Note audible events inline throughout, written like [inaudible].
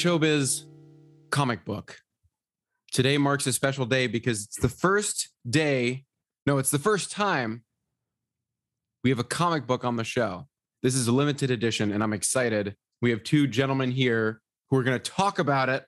Showbiz comic book. Today marks a special day because it's the first day, no, it's the first time we have a comic book on the show. This is a limited edition, and I'm excited. We have two gentlemen here who are going to talk about it.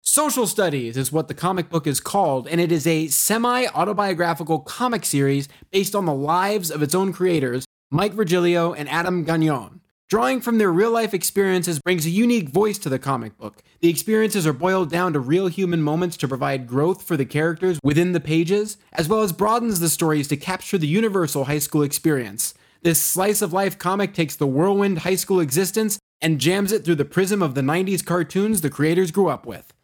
Social Studies is what the comic book is called, and it is a semi autobiographical comic series based on the lives of its own creators, Mike Virgilio and Adam Gagnon. Drawing from their real life experiences brings a unique voice to the comic book. The experiences are boiled down to real human moments to provide growth for the characters within the pages, as well as broadens the stories to capture the universal high school experience. This slice of life comic takes the whirlwind high school existence and jams it through the prism of the 90s cartoons the creators grew up with.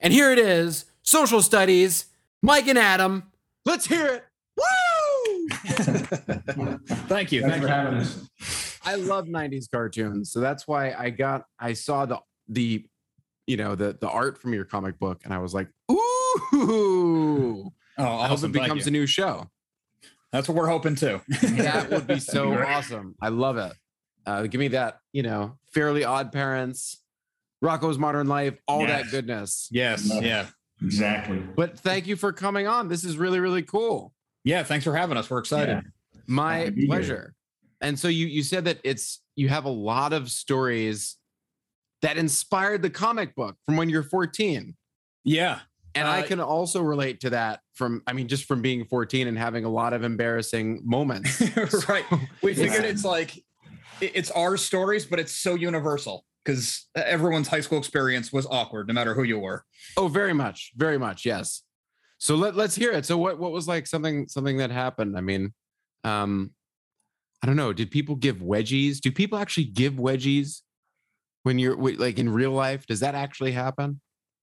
And here it is Social Studies, Mike and Adam. Let's hear it. Woo! [laughs] Thank you. Thanks Thank for you. having us. I love 90s cartoons. So that's why I got I saw the the you know the the art from your comic book and I was like, ooh. Oh, I hope it becomes a new show. That's what we're hoping too. That would be so [laughs] Great. awesome. I love it. Uh, give me that, you know, fairly odd parents, Rocko's modern life, all that goodness. yes. Love it. Yeah. Exactly. But thank you for coming on. This is really, really cool. Yeah. Thanks for having us. We're excited. My Happy here. pleasure. And so you you said that it's you have a lot of stories that inspired the comic book from when you're 14. Yeah. And I Uh, can also relate to that from I mean just from being 14 and having a lot of embarrassing moments. [laughs] right. We Yeah. figured it's like it's our stories, but it's so universal because everyone's high school experience was awkward, no matter who you were. Oh, very much, very much, yes. So let let's hear it. So what what was like something something that happened? I mean, um, I don't know. Did people give wedgies? Do people actually give wedgies when you're like in real life? Does that actually happen?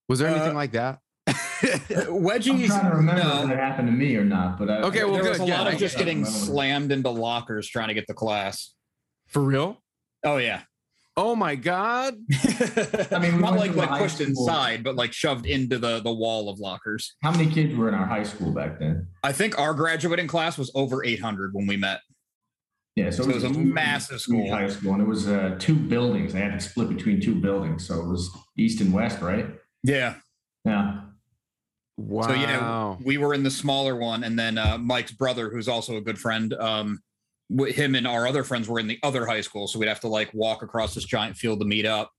Was there anything Uh, like that? [laughs] Wedgies. I'm trying to remember no. if it happened to me or not, but I, Okay, well, there good, was a yeah, lot of just getting slammed into lockers trying to get the class. For real? Oh yeah. Oh my god! [laughs] I mean, we not like like pushed school- inside, but like shoved into the the wall of lockers. How many kids were in our high school back then? I think our graduating class was over 800 when we met. Yeah, so, So it was a massive school. high school, and it was uh, two buildings. They had to split between two buildings, so it was east and west, right? Yeah. Yeah. Wow. So yeah, we were in the smaller one, and then uh, Mike's brother, who's also a good friend, um, him and our other friends were in the other high school, so we'd have to like walk across this giant field to meet up.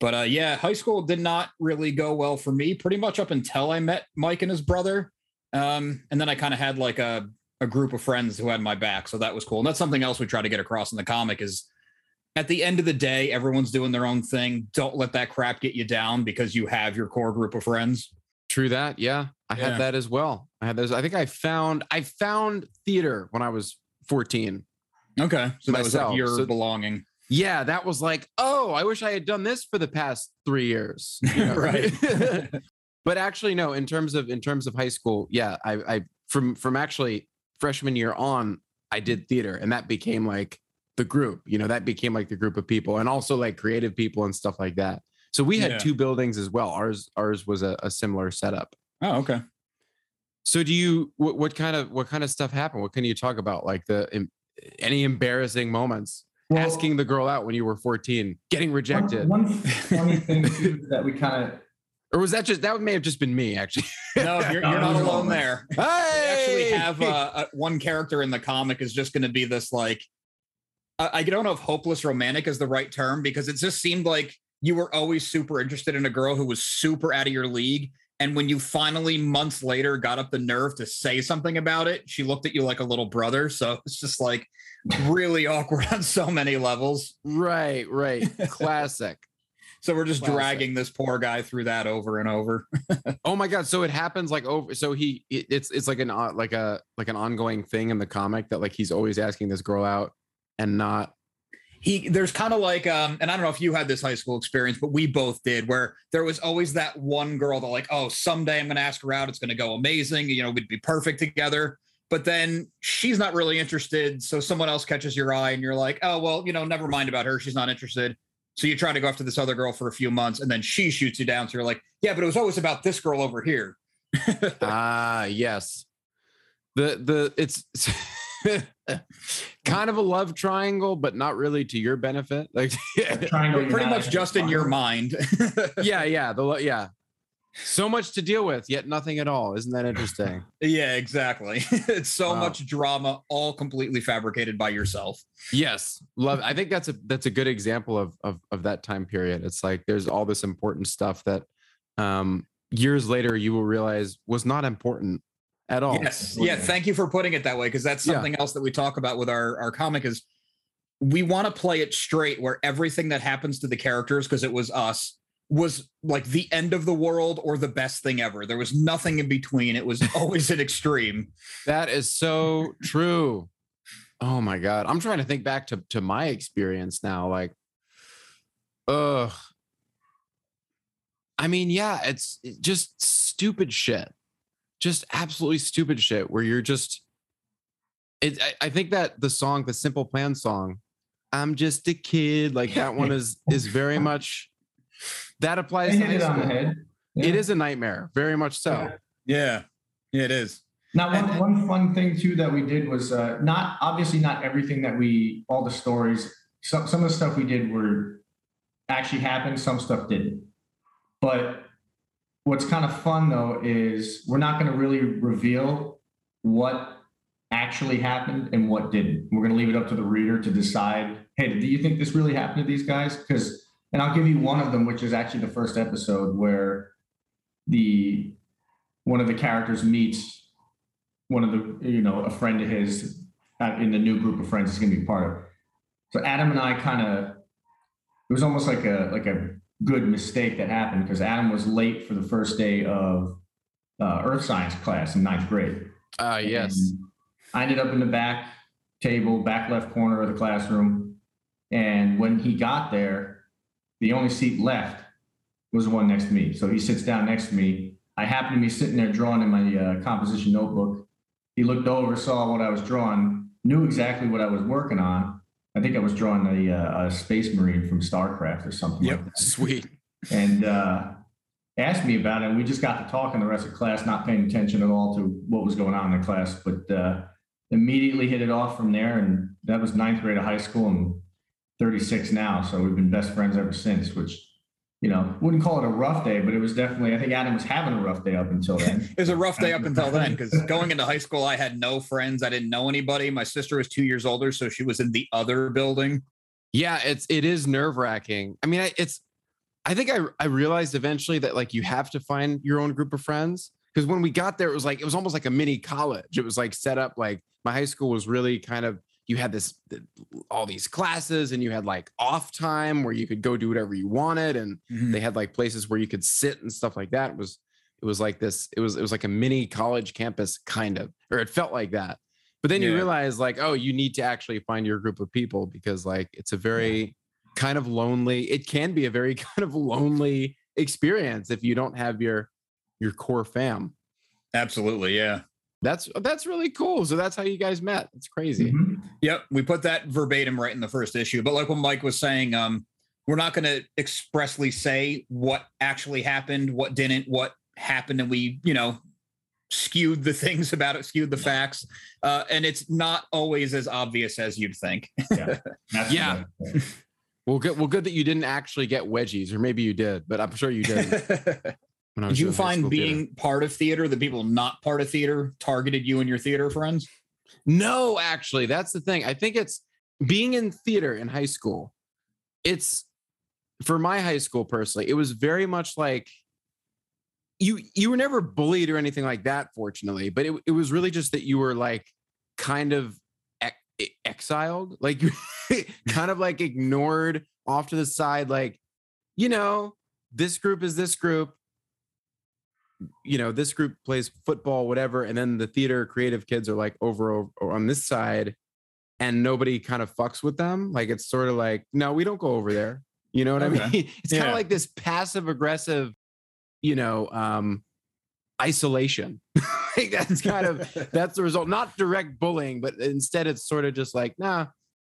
But uh, yeah, high school did not really go well for me, pretty much up until I met Mike and his brother, um, and then I kind of had like a a group of friends who had my back, so that was cool. And that's something else we try to get across in the comic is. At the end of the day, everyone's doing their own thing. Don't let that crap get you down because you have your core group of friends. True that. Yeah, I Yeah. had that as well. I had those. I think I found I found theater when I was 14. Okay. So that was like your So- belonging. Yeah, that was like, oh, I wish I had done this for the past three years. you [laughs] know? Right. [laughs] but actually, no. In terms of in terms of high school, yeah, I, I from from actually freshman year on, I did theater, and that became like the group. You know, that became like the group of people, and also like creative people and stuff like that. So we had Yeah. two buildings as well. Ours ours was a, a similar setup. Oh, okay. So do you what, what kind of what kind of stuff happened? What can you talk about? Like the em- any embarrassing moments? Well, Asking the girl out when you were 14, getting rejected. One, one funny thing too that we kind of or was that just that may have just been me actually? [laughs] No, you're, you're not [laughs] alone almost- there. We actually have uh, uh, one character in the comic is just going to be this like I, I don't know if hopeless romantic is the right term because it just seemed like you were always super interested in a girl who was super out of your league. And when you finally months later got up the nerve to say something about it, she looked at you like a little brother. So it's just like really [laughs] awkward on so many levels. right, right. Classic. So we're just Classic. dragging this poor guy through that over and over. [laughs] Oh my god! So it happens like over. So he, it- it's it's like an uh, like a like an ongoing thing in the comic that like he's always asking this girl out and not. he there's kind of like um and i don't know if you had this high school experience but we both did where there was always that one girl that like oh someday i'm going to ask her out it's going to go amazing you know we'd be perfect together but then she's not really interested so someone else catches your eye and you're like oh well you know never mind about her she's not interested so you try to go after this other girl for a few months and then she shoots you down so you're like yeah but it was always about this girl over here [laughs] Ah, yes. The the it's [laughs] kind of a love triangle, but not really to your benefit. Like, Triangle [laughs] Pretty much just in your mind. yeah, yeah, the lo- yeah. So much to deal with, yet nothing at all. Isn't that interesting? [laughs] yeah, exactly. [laughs] it's so Wow. much drama, all completely fabricated by yourself. Yes, love. I think that's a that's a good example of of of that time period. It's like there's all this important stuff that um years later you will realize was not important at all. Yes. Yeah. Thank you for putting it that way. Because that's Yeah. something else that we talk about with our, our comic is we want to play it straight where everything that happens to the characters, because it was us, was like the end of the world or the best thing ever. There was nothing in between. It was always an extreme. That is so true. Oh my god. I'm trying to think back to to my experience now. Like, ugh. I mean, yeah, it's just stupid shit. Just absolutely stupid shit where you're just it I, I think that the song, the Simple Plan song, I'm just a kid, like that one is is very much that applies They to hit high it on the school. head. It Yeah. is a nightmare, very much so. Yeah. Yeah. Yeah, it is. Now, And- one, one fun thing too that we did was uh, not obviously not everything that we all the stories. Some some of the stuff we did were actually happened. Some stuff didn't. But what's kind of fun though is we're not going to really reveal what actually happened and what didn't. We're going to leave it up to the reader to decide. Hey, do you think this really happened to these guys? Because and I'll give you one of them, which is actually the first episode where the one of the characters meets one of the you know a friend of his uh, in the new group of friends he's going to be part of. So Adam and I kind of it was almost like a like a good mistake that happened because Adam was late for the first day of uh, Earth Science class in ninth grade. Uh yes. And I ended up in the back table, back left corner of the classroom. And when he got there, the only seat left was the one next to me. So he sits down next to me. I happened to be sitting there drawing in my uh, composition notebook. He looked over, saw what I was drawing, knew exactly what I was working on. I think I was drawing a, uh, a space marine from StarCraft or something Yep. like that Sweet. and uh, asked me about it. And we just got to talking the rest of class, not paying attention at all to what was going on in the class, but uh, immediately hit it off from there. And that was ninth grade of high school and 36 now. So we've been best friends ever since, which, you know, wouldn't call it a rough day, but it was definitely, I think Adam was having a rough day up until then. [laughs] It was a rough day up until then because [laughs] going into high school, I had no friends. I didn't know anybody. My sister was two years older, so she was in the other building. Yeah, it's it is nerve wracking. I mean, I, it's I think I I realized eventually that like you have to find your own group of friends because when we got there, it was like it was almost like a mini college. It was like set up like my high school was really kind of you had this all these classes and you had like off time where you could go do whatever you wanted and mm-hmm. they had like places where you could sit and stuff like that. It was it was like this. It was it was like a mini college campus kind of, or it felt like that. But then you realize like, oh, you need to actually find your group of people because like it's a very kind of lonely. It can be a very [laughs] kind of lonely experience if you don't have your your core fam. Absolutely, yeah. That's that's really cool. So that's how you guys met. It's crazy. Mhm. Yep, we put that verbatim right in the first issue. But like what Mike was saying, um, we're not going to expressly say what actually happened, what didn't, what happened, and we, you know, skewed the [laughs] things about it, skewed the facts, uh, and it's not always as obvious as you'd think. [laughs] yeah. Yeah. [laughs] Well, good. Well, good that you didn't actually get wedgies, or maybe you did, but I'm sure you did. Did When I was you find school theater. being part of theater, the people not part of theater, targeted you and your theater friends? No, actually, that's the thing. I think it's being in theater in high school. It's for my high school personally, it was very much like you you were never bullied or anything like that, fortunately, but it, it was really just that you were like kind of ex- exiled, like [laughs] kind of like ignored off to the side, like, you know, this group is this group you know this group plays football whatever and then the theater creative kids are like over, over on this side and nobody kind of fucks with them like it's sort of like no we don't go over there. You know what i mean? [laughs] It's kind of like this passive aggressive you know um isolation. [laughs] Like that's kind of [laughs] that's the result not direct bullying but instead it's sort of just like nah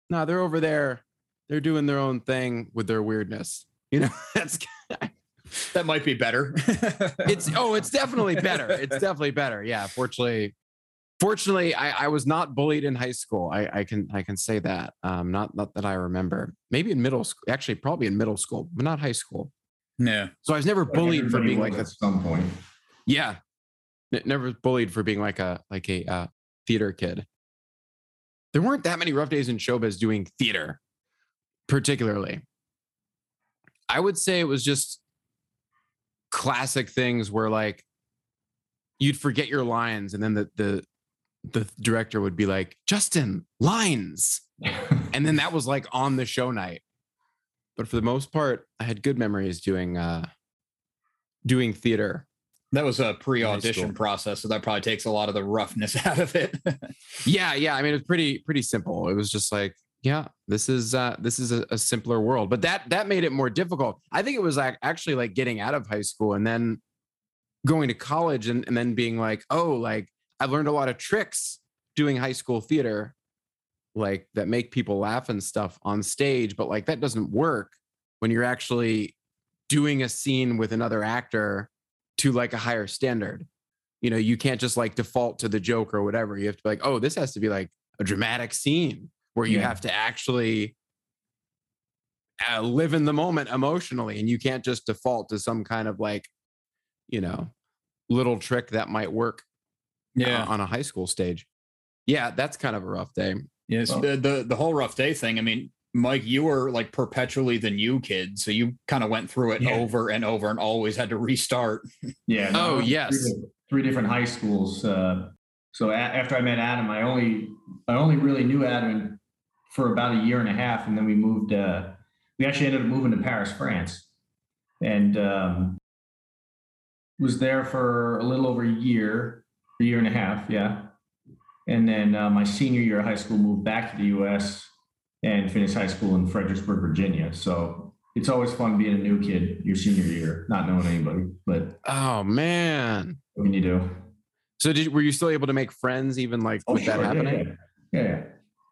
nah they're over there. They're doing their own thing with their weirdness. You know that's that might be better. [laughs] it's oh it's definitely better it's definitely better yeah fortunately Fortunately, I, I was not bullied in high school. I, I can I can say that. Um, not not that I remember. Maybe in middle school. Actually, probably in middle school, but not high school. Yeah. So I was never bullied for being was like a at some point. yeah, N- never bullied for being like a like a uh, theater kid. There weren't that many rough days in showbiz doing theater, particularly. I would say it was just classic things where like you'd forget your lines, and then the the the director would be like, "Justin, lines," and then that was like on the show night. But for the most part, I had good memories doing uh doing theater. That was a pre-audition process, so that probably takes a lot of the roughness [laughs] out of it. yeah yeah i mean it's pretty pretty simple it was just like yeah this is uh this is a, a simpler world but that that made it more difficult. I think it was like actually like getting out of high school and then going to college and, and then being like oh like i've learned a lot of tricks doing high school theater like that make people laugh and stuff on stage but like that doesn't work when you're actually doing a scene with another actor to like a higher standard. You know you can't just like default to the joke or whatever. You have to be like oh this has to be like a dramatic scene where you Yeah. have to actually uh, live in the moment emotionally and you can't just default to some kind of like you know little trick that might work uh, on a high school stage yeah that's kind of a rough day Yes, Well- the, the the whole rough day thing. I mean, Mike, you were like perpetually the new kid, so you kind of went through it Yeah. over and over, and always had to restart. Yeah. [laughs] Oh, I went to yes. Three, three different high schools. Uh, so a- after I met Adam, I only I only really knew Adam for about a year and a half, and then we moved. Uh, we actually ended up moving to Paris, France, and um, was there for a little over a year, a year and a half, yeah. And then uh, my senior year of high school, moved back to the U.S. and finished high school in Fredericksburg, Virginia. So it's always fun being a new kid your senior year, not knowing anybody, but oh man what can you do? so did were you still able to make friends even like with that Oh, yeah, happening Yeah, yeah. yeah.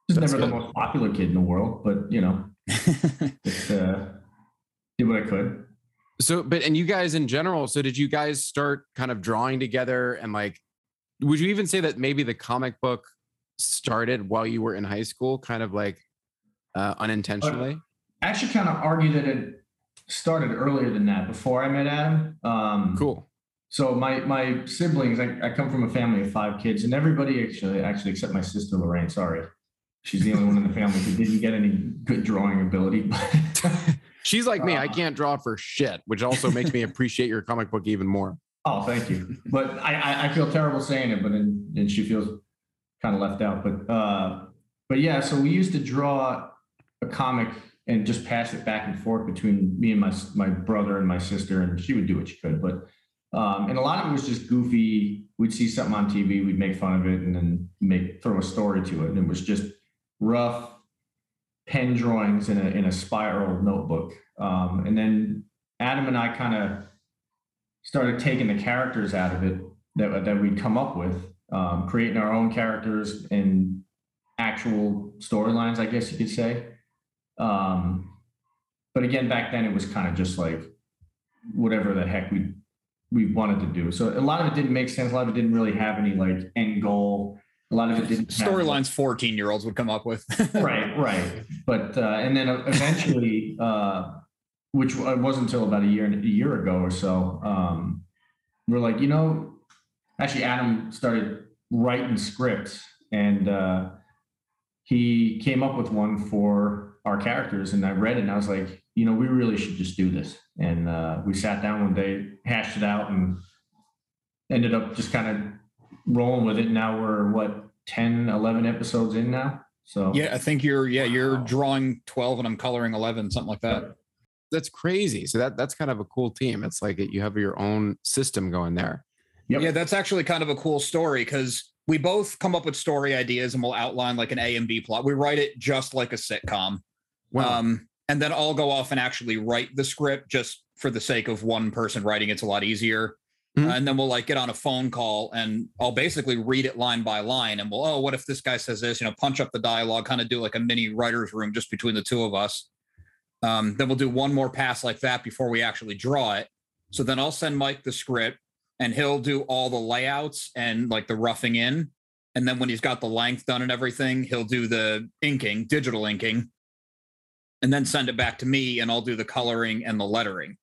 Just That's never the most popular kid in the world, but you know, [laughs] just uh, did what I could. So, but and you guys in general, so did you guys start kind of drawing together and like, would you even say that maybe the comic book started while you were in high school, kind of like uh, unintentionally? I actually kind of argue that it started earlier than that, before I met Adam. Um, Cool. So my my siblings, I, I come from a family of five kids, and everybody actually actually except my sister Lorraine. Sorry, she's the only one in the family who didn't get any good drawing ability. But [laughs] She's like me. I Uh, can't draw for shit, which also makes me [laughs] appreciate your comic book even more. Oh, thank you. But I, I, I feel terrible saying it, but then, then she feels kind of left out. But uh, but yeah, so we used to draw a comic and just pass it back and forth between me and my my brother and my sister, and she would do what she could. But um, and a lot of it was just goofy. We'd see something on TV, we'd make fun of it, and then make throw a story to it. And it was just rough pen drawings in a in a spiral notebook. Um, and then Adam and I kind of started taking the characters out of it that, that we'd come up with, um, creating our own characters and actual storylines, I guess you could say. Um, but again, back then it was kind of just like whatever the heck we we wanted to do. So a lot of it didn't make sense. A lot of it didn't really have any like end goal. A lot of it didn't Storylines 14 year olds would come up with. [laughs] right right but uh, and then eventually [laughs] uh, which it wasn't until about a year a year ago or so um, we're like you know actually adam started writing scripts and uh, he came up with one for our characters and i read it and i was like you know we really should just do this and uh, we sat down one day hashed it out and ended up just kind of rolling with it now we're what 10 11 episodes in now so Yeah, I think you're yeah, you're drawing 12 and I'm coloring 11, something like that. That's crazy. So that that's kind of a cool team. It's like you have your own system going there. Yep. Yeah, that's actually kind of a cool story because we both come up with story ideas and we'll outline like an A and B plot. We write it just like a sitcom. Wow. Um, and then I'll go off and actually write the script just for the sake of one person writing. It's a lot easier. Mhm. Uh, and then we'll like get on a phone call and I'll basically read it line by line and we'll, oh, what if this guy says this? You know, punch up the dialogue, kind of do like a mini writer's room just between the two of us. Um, then we'll do one more pass like that before we actually draw it. So then I'll send Mike the script and he'll do all the layouts and like the roughing in. And then when he's got the length done and everything, he'll do the inking, digital inking, and then send it back to me, and I'll do the coloring and the lettering.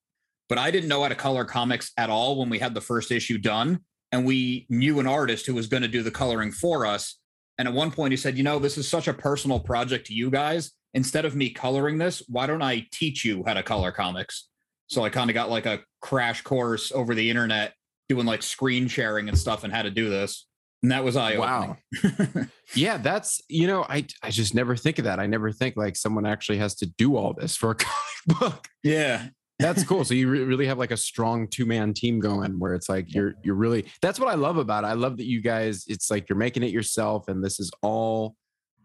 But I didn't know how to color comics at all when we had the first issue done. And we knew an artist who was going to do the coloring for us. And at one point, he said, You know, this is such a personal project to you guys. Instead of me coloring this, why don't I teach you how to color comics? So I kind of got like a crash course over the internet doing like screen sharing and stuff and how to do this. And that was eye Wow. yeah, that's you know, I I just never think of that. I never think like someone actually has to do all this for a comic [laughs] book. yeah. That's cool. So you re- really have like a strong two man team going where it's like you're you're really that's what I love about it. I love that you guys it's like you're making it yourself and this is all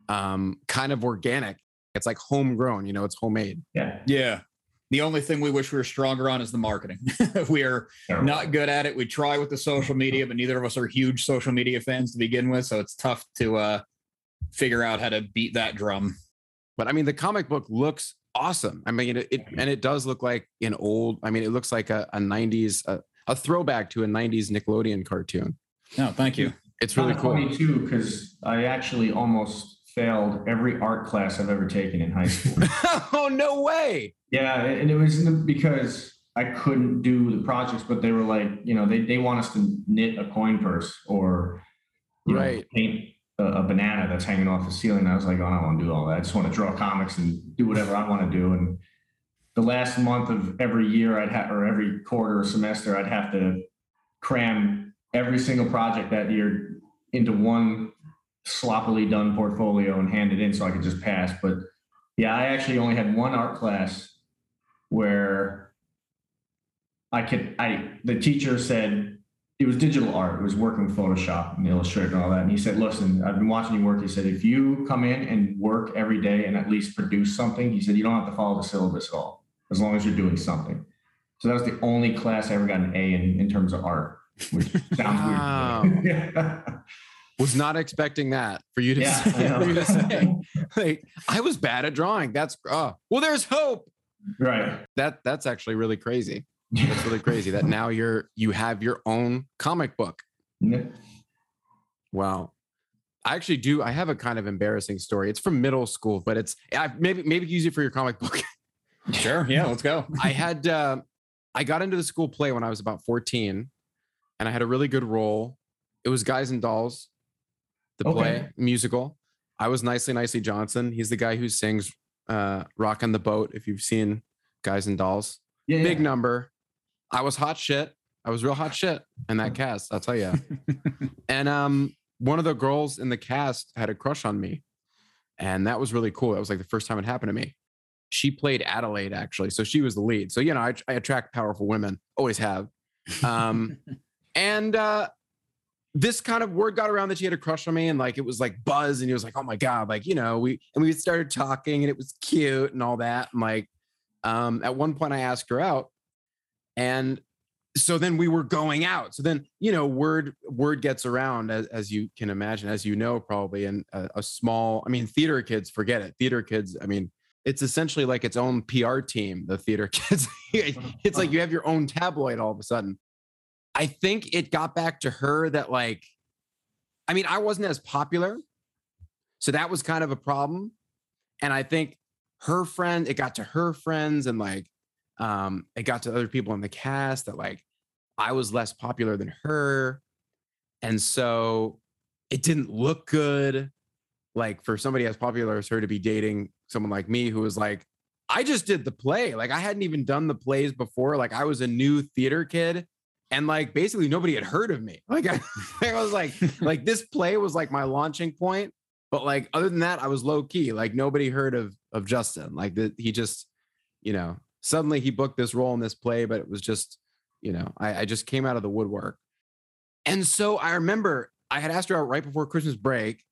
um kind of organic. It's like homegrown, you know, it's homemade. Yeah. Yeah. The only thing we wish we were stronger on is the marketing. [laughs] we are not good at it. We try with the social media, but neither of us are huge social media fans to begin with. So it's tough to uh, figure out how to beat that drum. But I mean the comic book looks awesome. I mean it, it mm-hmm. and it does look like an old, I mean it looks like a, a 90s a, a throwback to a 90s Nickelodeon cartoon. No, thank you. It's really cool. funny too, because I actually almost failed every art class I've ever taken in high school. [laughs] oh no way. yeah, and it was because I couldn't do the projects, but they were like, you know, they, they want us to knit a coin purse or you know, Right. paint a, banana that's hanging off the ceiling. I was like, oh, I don't want to do all that. I just want to draw comics and do whatever I want to do. And the last month of every year I'd have, or every quarter or semester, I'd have to cram every single project that year into one sloppily done portfolio and hand it in so I could just pass. But yeah, I actually only had one art class where I could, I, the teacher said, it was digital art. It was working with Photoshop and Illustrator and all that. And he said, listen, I've been watching you work. He said, if you come in and work every day and at least produce something, he said, you don't have to follow the syllabus at all, as long as you're doing something. So that was the only class I ever got an A in, in terms of art, which sounds Wow. weird. [laughs] yeah. Was not expecting that for you to Yeah, say. [laughs] For you to say. Like, I was bad at drawing. That's oh, well, there's hope. right. That that's actually really crazy. That's really crazy that now you're you have your own comic book. Yeah. Wow. I actually do. I have a kind of embarrassing story. It's from middle school, but it's I, maybe maybe use it for your comic book. [laughs] Sure. Yeah. Let's go. I had uh, I got into the school play when I was about 14, and I had a really good role. It was Guys and Dolls, the Okay. play musical. I was Nicely Nicely Johnson. He's the guy who sings uh, "Rock on the Boat." If you've seen Guys and Dolls, Yeah. big yeah. number. I was hot shit. I was real hot shit in that cast. I'll tell you. [laughs] and um, one of the girls in the cast had a crush on me, and that was really cool. That was like the first time it happened to me. She played Adelaide actually, so she was the lead. So you know, I, I attract powerful women, always have. Um, [laughs] and uh, this kind of word got around that she had a crush on me, and like it was like buzz, and he was like, "Oh my god!" Like you know, we and we started talking, and it was cute and all that. And like, um, at one point, I asked her out, and so then we were going out. So then you know, word word gets around as, as you can imagine, as you know probably, and a, a small. I mean, theater kids, forget it. Theater kids. I mean, it's essentially like its own PR team. The theater [laughs] kids. [laughs] it's like you have your own tabloid all of a sudden. I think it got back to her that like, I mean, I wasn't as popular, so that was kind of a problem. And I think her friend, it got to her friends, and like, um, it got to other people in the cast that like, I was less popular than her, and so it didn't look good, like for somebody as popular as her to be dating someone like me who was like, I just did the play, like I hadn't even done the plays before, like I was a new theater kid and like basically nobody had heard of me. [laughs] Like I, I was like, [laughs] like this play was like my launching point, but like other than that, I was low key. Like nobody heard of of Justin. Like that he just, you know, suddenly he booked this role in this play, but it was just, you know, I, I just came out of the woodwork. And so I remember I had asked her out right before Christmas break.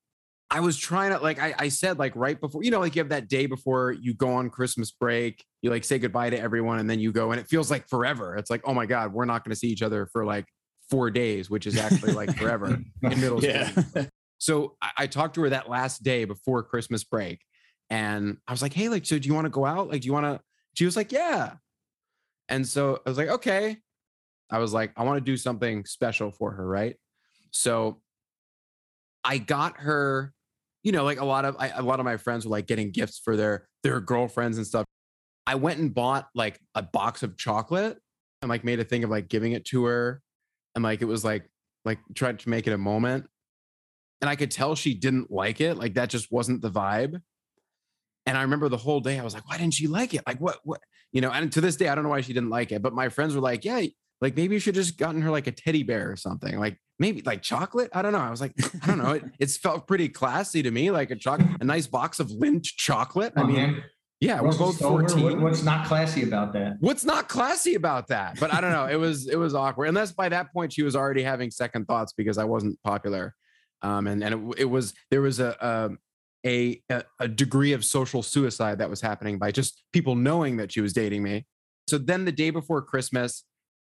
I was trying to like I, I said like right before you know like you have that day before you go on Christmas break you like say goodbye to everyone and then you go and it feels like forever it's like oh my god we're not going to see each other for like four days which is actually like forever [laughs] in middle school Yeah. so I, I talked to her that last day before Christmas break, and I was like, "Hey, like, so do you want to go out? Like, do you want to?" She was like, "Yeah." And so I was like, "Okay." I was like, "I want to do something special for her, right?" So I got her, you know, like a lot of I, a lot of my friends were like getting gifts for their their girlfriends and stuff. I went and bought like a box of chocolate and like made a thing of like giving it to her, and like it was like like tried to make it a moment, and I could tell she didn't like it. Like that just wasn't the vibe. And I remember the whole day I was like, why didn't she like it? Like what what you know? And to this day I don't know why she didn't like it. But my friends were like, yeah, like maybe you should just gotten her like a teddy bear or something. Like maybe like chocolate. I don't know. I was like, I don't know. It [laughs] it's felt pretty classy to me, like a chocolate, a nice box of Lindt chocolate. I on, mean, yeah, we're both 14. what's not classy about that? What's not classy about that? But I don't know. It was it was awkward. Unless by that point she was already having second thoughts because I wasn't popular. Um, and and it, it was there was a, um, a a degree of social suicide that was happening by just people knowing that she was dating me. So then the day before Christmas,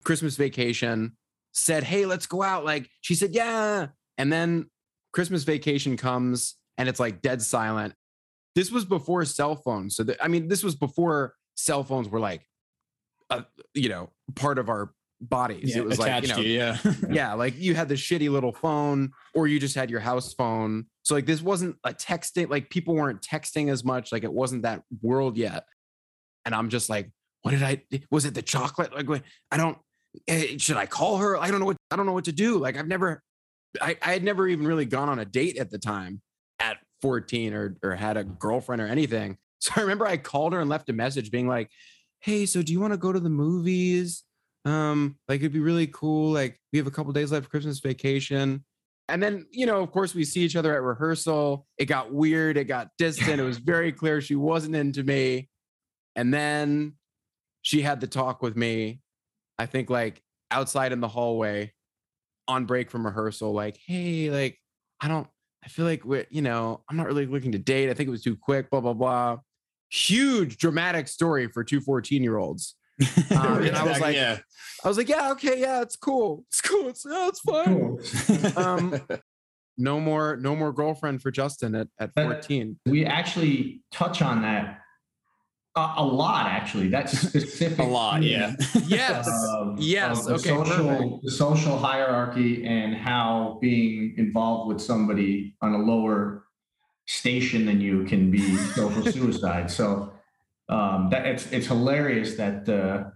Christmas vacation, said, "Hey, let's go out." Like she said, "Yeah," and then Christmas vacation comes and it's like dead silent. This was before cell phones, so that, I mean, this was before cell phones were like, a, you know, part of our bodies. Yeah, it was like you know, you, yeah. [laughs] yeah, like you had the shitty little phone, or you just had your house phone. So like this wasn't a texting, like people weren't texting as much, like it wasn't that world yet. And I'm just like, what did I was it the chocolate? Like I don't eh, should I call her? I don't know what I don't know what to do. Like I've never I, I had never even really gone on a date at the time at 14 or or had a girlfriend or anything. [laughs] So I remember I called her and left a message being like, hey, so do you want to go to the movies? Um, like it'd be really cool. Like we have a couple days left for Christmas vacation. And then, you know, of course, we see each other at rehearsal. It got weird. It got distant. It was very clear she wasn't into me. And then she had the talk with me, I think like outside in the hallway on break from rehearsal, like, hey, like, I don't, I feel like we're, you know, I'm not really looking to date. I think it was too quick, blah, blah, blah. Huge dramatic story for two 14 year olds. Um, [laughs] and I was like, yeah. I was like, yeah, okay, yeah, it's cool. It's cool. It's, yeah, it's fine. Cool. Um, [laughs] no more, no more girlfriend for Justin at, at But- 14. We actually touch on that a, a lot, actually. That's [laughs] specific. a lot, yeah. Yes. of- Yes, of the okay, Social, the social hierarchy and how being involved with somebody on a lower station than you can be social suicide. So um, that it's it's hilarious that uh,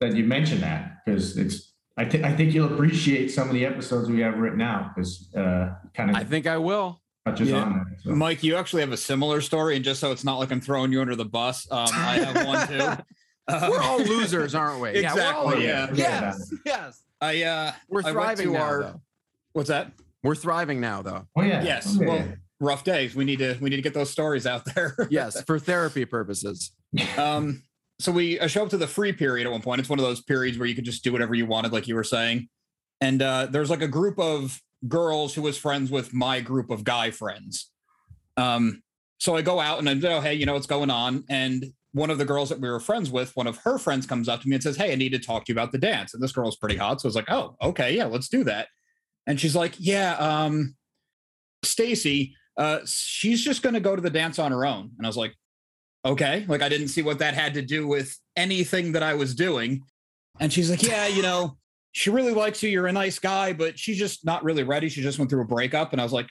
that you mentioned that because it's. I think I think you'll appreciate some of the episodes we have written out because uh, kind I think I will. Yeah. on that. So. Mike, you actually have a similar story, and just so it's not like I'm throwing you under the bus, um, I have one too. [laughs] Uh, We're all losers, aren't we? Yeah, we're all Exactly, losers. yeah. Yes. Yes. I uh, We're I thriving to now, our- what's that? We're thriving now, though. Oh yeah. Yes. Oh, yeah. Well, rough days. We need to we need to get those stories out there. [laughs] Yes, for therapy purposes. um, so we I show up to the free period at one point. It's one of those periods where you could just do whatever you wanted, like you were saying. And uh, there's like a group of girls who was friends with my group of guy friends. Um, so I go out and I know, hey, you know what's going on? And one of the girls that we were friends with, one of her friends comes up to me and says, Hey, I need to talk to you about the dance. And this girl's pretty hot. So I was like, Oh, okay, yeah, let's do that. And she's like, Yeah, um, Stacy, uh, she's just gonna go to the dance on her own. And I was like, okay. Like i didn't see what that had to do with anything that i was doing. And she's like yeah you know she really likes you. You're a nice guy but she's just not really ready. She just went through a breakup. And i was like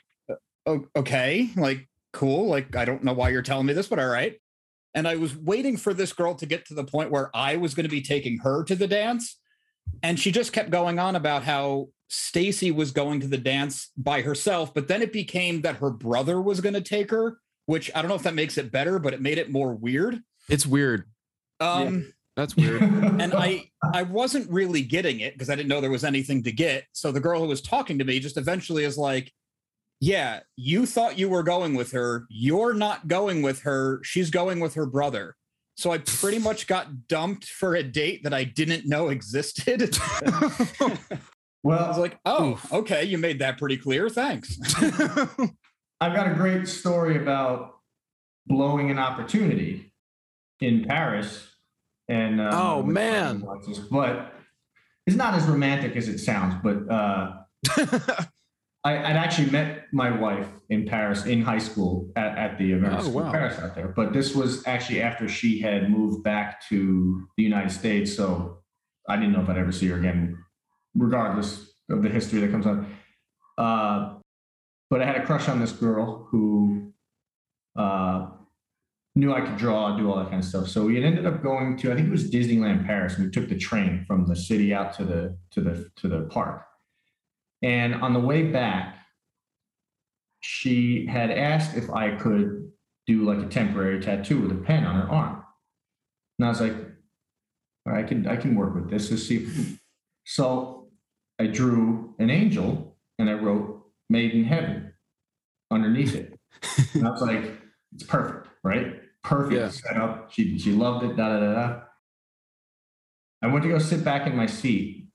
"Uh, okay. Like cool. Like i don't know why you're telling me this but all right. And i was waiting for this girl to get to the point where i was going to be taking her to the dance. And she just kept going on about how Stacy was going to the dance by herself but then it became that her brother was going to take her which I don't know if that makes it better, but it made it more weird. It's weird. Um, That's weird. [laughs] and I I wasn't really getting it because I didn't know there was anything to get. So the girl who was talking to me just eventually is like, "Yeah, you thought you were going with her. You're not going with her. She's going with her brother." So I pretty much got dumped for a date that I didn't know existed. [laughs] [laughs] I was like, "Oh, Oof. okay, you made that pretty clear. Thanks." [laughs] I've got a great story about blowing an opportunity in Paris. And uh, Oh, man. but it's not as romantic as it sounds. But uh, [laughs] I, I'd actually met my wife in Paris in high school at, at the American Oh, School wow. Paris out there. But this was actually after she had moved back to the United States. So I didn't know if I'd ever see her again, regardless of the history that comes on. Uh, but I had a crush on this girl who uh, knew I could draw, do all that kind of stuff. So we had ended up going to, I think it was Disneyland Paris, and we took the train from the city out to the to the to the park. And on the way back, she had asked if I could do like a temporary tattoo with a pen on her arm. And I was like, I can I can work with this. Let's see. So I drew an angel and I wrote made in heaven underneath it. And I was like, it's perfect, right? Perfect Yeah. setup. She she loved it, da da da da. I went to go sit back in my seat.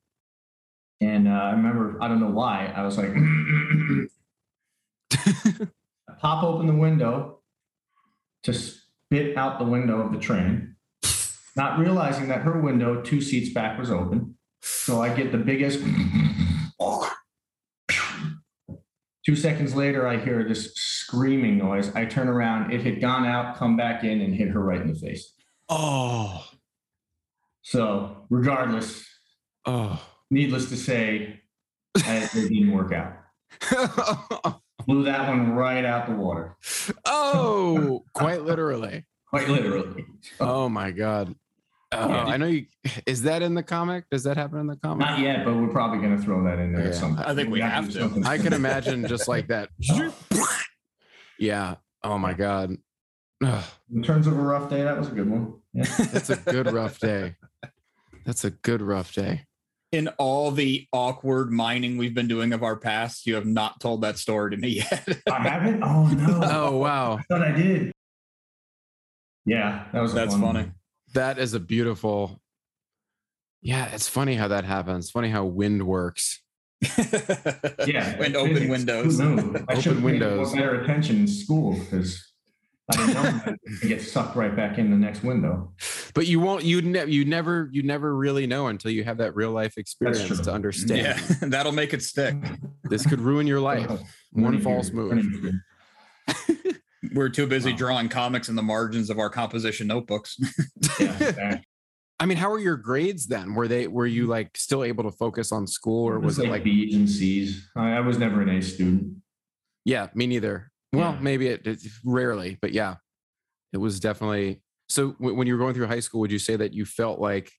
And uh, I remember, I don't know why, I was like, [laughs] I pop open the window to spit out the window of the train, not realizing that her window two seats back was open. So I get the biggest. [laughs] Two seconds later, I hear this screaming noise. I turn around. It had gone out, come back in, and hit her right in the face. oh, So, regardless, oh. needless to say, it didn't work out. [laughs] Blew that one right out the water, oh, quite literally. [laughs] quite literally. Oh my god. Oh, Yeah. I know you. [laughs] Is that in the comic? Does that happen in the comic? Not yet, but we're probably going to throw that in there Yeah. at some point. I think we have to. I can imagine just like that. [laughs] Yeah. Oh my god. In terms of a rough day, that was a good one. Yeah. [laughs] that's a good rough day. That's a good rough day. In all the awkward mining we've been doing of our past, you have not told that story to me yet. I haven't? Oh, no. Oh wow. I thought I did. Yeah, that was That's fun funny. one. That is a beautiful. Yeah, it's funny how that happens. Funny how wind works. Yeah. [laughs] and open windows. who knew? [laughs] I Open should windows. more better attention in school because I didn't know get sucked right back in the next window. But you won't. You never. You never. You never really know until you have that real life experience to understand. Yeah, [laughs] that'll make it stick. This could ruin your life. One false move. Learning period. We're too busy Wow. drawing comics in the margins of our composition notebooks. Yeah. [laughs] I mean, how were your grades then? Were they? Were you like still able to focus on school, or was it like? B's and C's? I, I was never an A student. Yeah, me neither. Well, Yeah. maybe it, it rarely, but yeah, it was definitely. So w- when you were going through high school, would you say that you felt like,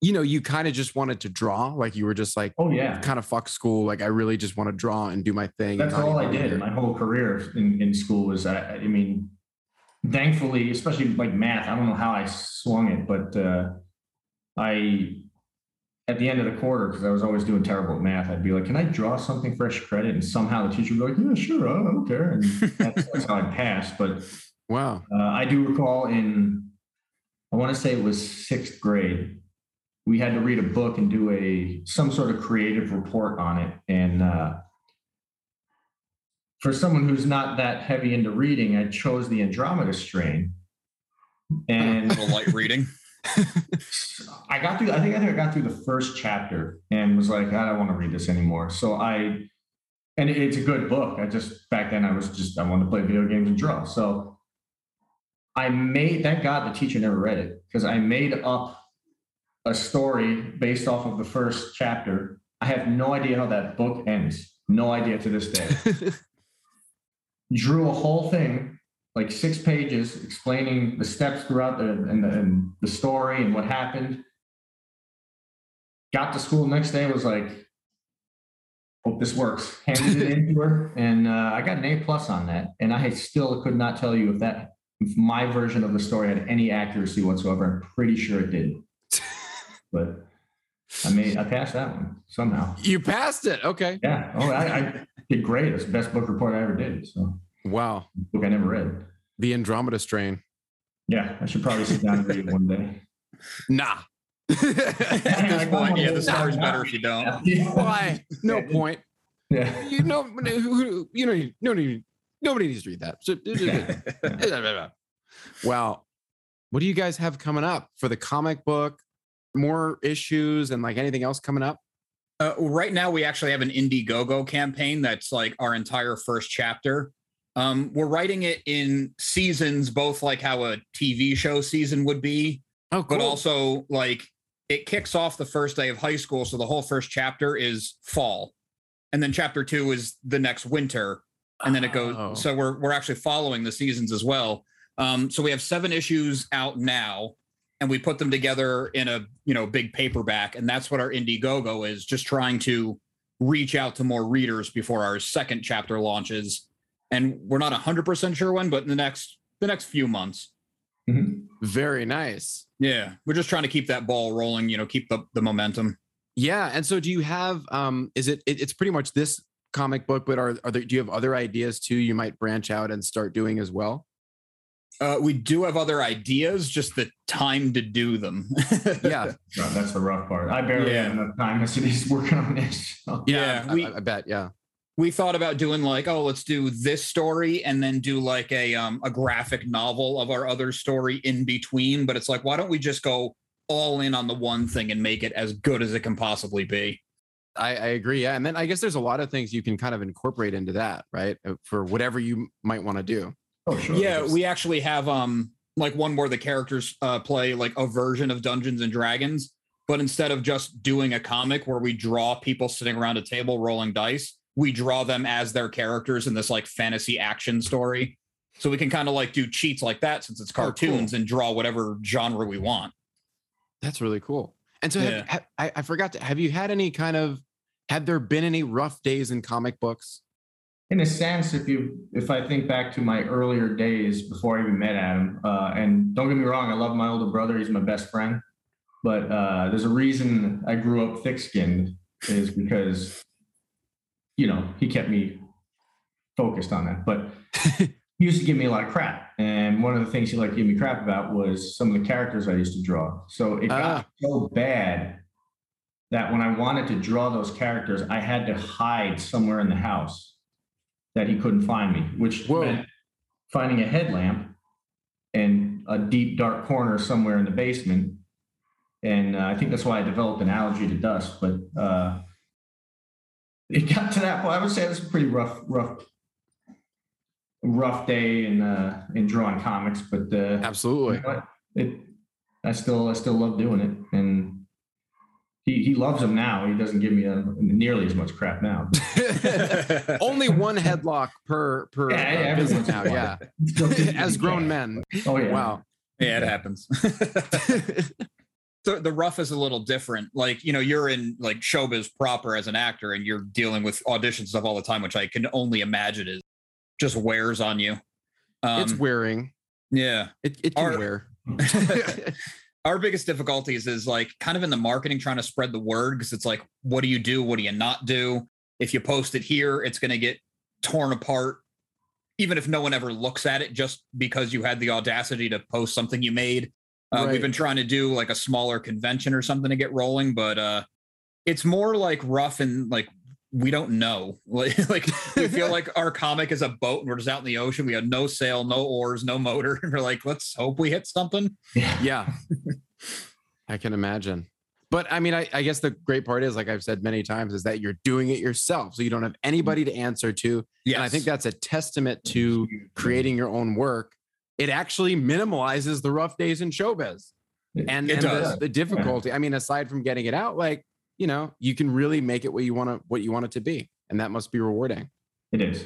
you know, you kind of just wanted to draw, like you were just like Oh yeah, kind of fuck school, like I really just want to draw and do my thing. that's all I did. My whole career in, in school was. I, I mean, thankfully, especially like math. I don't know how I swung it, but uh, I at the end of the quarter because I was always doing terrible at math. I'd be like, "Can I draw something for extra credit?" And somehow the teacher would be like, "Yeah, sure, I don't care." And that's, that's how I passed. But [laughs] Wow. Uh, I do recall in, I want to say it was sixth grade, we had to read a book and do a some sort of creative report on it. And uh, for someone who's not that heavy into reading, I chose the Andromeda strain. a And little light reading. [laughs] I got through, I think I got through the first chapter and was like, I don't want to read this anymore. So I, and it's a good book. I just, back then I was just, I wanted to play video games and draw. So I made, thank God the teacher never read it because I made up a story based off of the first chapter. I have no idea how that book ends. No idea to this day. [laughs] Drew a whole thing like six pages explaining the steps throughout the and the, and the story and what happened. Got to school next day was like, hope this works. Handed it in to her, [laughs] and uh, I got an A plus on that. And I still could not tell you if that if my version of the story had any accuracy whatsoever. I'm pretty sure it did, but I mean, I passed that one somehow. you passed it. Okay. Yeah. Oh, I, I did great. It's the best book report I ever did. So Wow. book I never read. The Andromeda strain. Yeah, I should probably sit down and read it one day. Nah. [laughs] At this point, yeah, the story's better if you don't. [laughs] Why? No point. Yeah. You know, you know, nobody, nobody needs to read that. So- [laughs] Wow. What do you guys have coming up for the comic book? More issues and like anything else coming up? Uh, right now, we actually have an Indiegogo campaign that's like our entire first chapter. Um, we're writing it in seasons, both like how a TV show season would be, Oh, but also like it kicks off the first day of high school. So the whole first chapter is fall. and then chapter two is the next winter, and then it goes. Oh. So we're we're actually following the seasons as well. Um, so we have seven issues out now, and we put them together in a you know big paperback, and that's what our Indiegogo is. Just trying to reach out to more readers before our second chapter launches, and we're not hundred percent sure when, but in the next the next few months. Mhm. Very nice. Yeah, we're just trying to keep that ball rolling. You know, keep the the momentum. Yeah. And so do you have um is it, it it's pretty much this comic book, but are are there do you have other ideas too you might branch out and start doing as well? Uh, we do have other ideas, just the time to do them. [laughs] Yeah. Right, That's the rough part. I barely Yeah. have enough time as it is working on this. so. Yeah, I- we- I, I bet. Yeah. we thought about doing like, oh, let's do this story and then do like a um a graphic novel of our other story in between. But it's like, why don't we just go all in on the one thing and make it as good as it can possibly be? I, I agree. Yeah. And then I guess there's a lot of things you can kind of incorporate into that, right? Uh, For whatever you might want to do. Oh, sure. Yeah, we actually have um like one where the characters uh play like a version of Dungeons and Dragons, but instead of just doing a comic where we draw people sitting around a table rolling dice, we draw them as their characters in this like fantasy action story. So we can kind of like do cheats like that since it's Oh, cool. cartoons and draw whatever genre we want. That's really cool. And so have- Yeah. ha- I, I forgot to, have you had any kind of, Had there been any rough days in comic books? In a sense, if you if I think back to my earlier days before I even met Adam, uh, and don't get me wrong, I love my older brother; he's my best friend. But uh, there's a reason I grew up thick-skinned is because, you know, he kept me focused on that. But [laughs] he used to give me a lot of crap, and one of the things he liked to give me crap about was some of the characters I used to draw. So it got Ah. so bad that when I wanted to draw those characters, I had to hide somewhere in the house that he couldn't find me, which Whoa. meant finding a headlamp in a deep, dark corner somewhere in the basement. And uh, I think that's why I developed an allergy to dust. But uh, it got to that point. I would say it was a pretty rough, rough, rough day in uh, in drawing comics. But uh, you Absolutely. know it, I still, I still love doing it, and he he loves them now. He doesn't give me uh nearly as much crap now. [laughs] [laughs] Only one headlock per, per Yeah, yeah, uh, every visit once in now. Yeah. Still gives [laughs] me As grown crap. men. Oh yeah. Wow. Yeah, it happens. the, the rough is a little different. Like, you know, you're in like showbiz proper as an actor and you're dealing with audition stuff all the time, which I can only imagine is just wears on you. Um, it's wearing. yeah. It, it can Our- wear. Our biggest difficulties is like kind of in the marketing, trying to spread the word because it's like, what do you do? What do you not do? If you post it here, it's going to get torn apart, even if no one ever looks at it, just because you had the audacity to post something you made. Uh, Right. We've been trying to do like a smaller convention or something to get rolling, but uh, it's more like rough and like we don't know. [laughs] Like, like we feel like our [laughs] comic is a boat and we're just out in the ocean. We have no sail, no oars, no motor, and [laughs] we're like, let's hope we hit something. Yeah. Yeah. I can imagine. But I mean, I, I guess the great part is, like I've said many times, is that you're doing it yourself. So you don't have anybody to answer to. Yeah, And I think that's a testament to creating your own work. It actually minimalizes the rough days in showbiz and, and the, the difficulty. I mean, aside from getting it out, like, you know, you can really make it what you want to what you want it to be. And that must be rewarding. It is.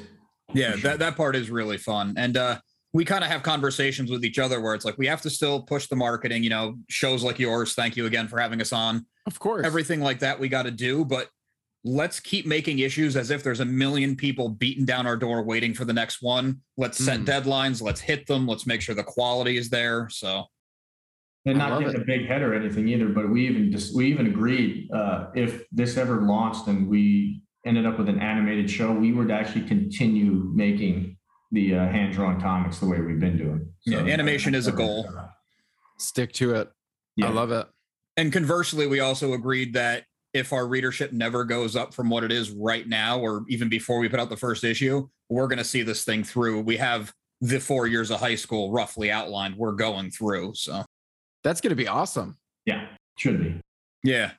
yeah that, that part is really fun and uh we kind of have conversations with each other where it's like we have to still push the marketing you know shows like yours thank you again for having us on Of course. everything like that we got to do but let's keep making issues as if there's a million people beating down our door waiting for the next one let's set Mm. deadlines let's hit them let's make sure the quality is there so And not love getting a big head or anything either, but we even just, we even agreed, uh, if this ever launched and we ended up with an animated show, we would actually continue making the uh, hand-drawn comics the way we've been doing. Yeah, animation is a goal. Stick to it. Yeah. I love it. and conversely we also agreed that if our readership never goes up from what it is right now or even before we put out the first issue we're going to see this thing through we have the four years of high school roughly outlined we're going through so That's going to be awesome. Yeah, should be. yeah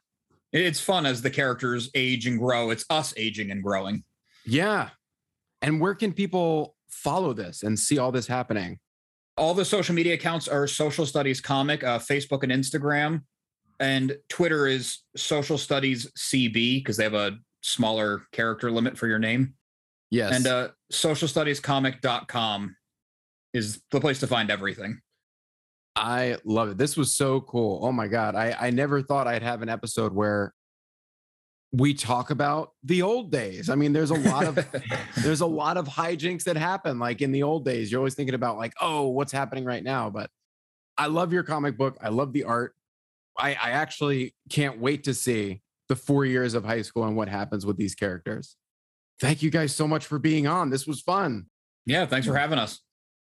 it's fun as the characters age and grow it's us aging and growing Yeah. And where can people follow this and see all this happening? all the social media accounts are social studies comic uh, facebook and instagram and twitter is social studies cb because they have a smaller character limit for your name. Yes. And uh, socialstudiescomic.com is the place to find everything. I love it. This was so cool. Oh my God. I, I never thought I'd have an episode where we talk about the old days. I mean, there's a lot of [laughs] there's a lot of hijinks that happen. Like in the old days, you're always thinking about like, oh, what's happening right now. But I love your comic book. I love the art. I, I actually can't wait to see the four years of high school and what happens with these characters. Thank you guys so much for being on. This was fun. yeah, thanks for having us.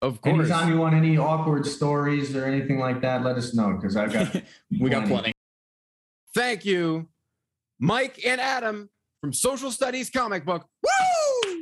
Of course. Anytime you want any awkward stories or anything like that, let us know because I've got [laughs] we got plenty. Thank you, Mike and Adam from Social Studies Comic Book. Woo!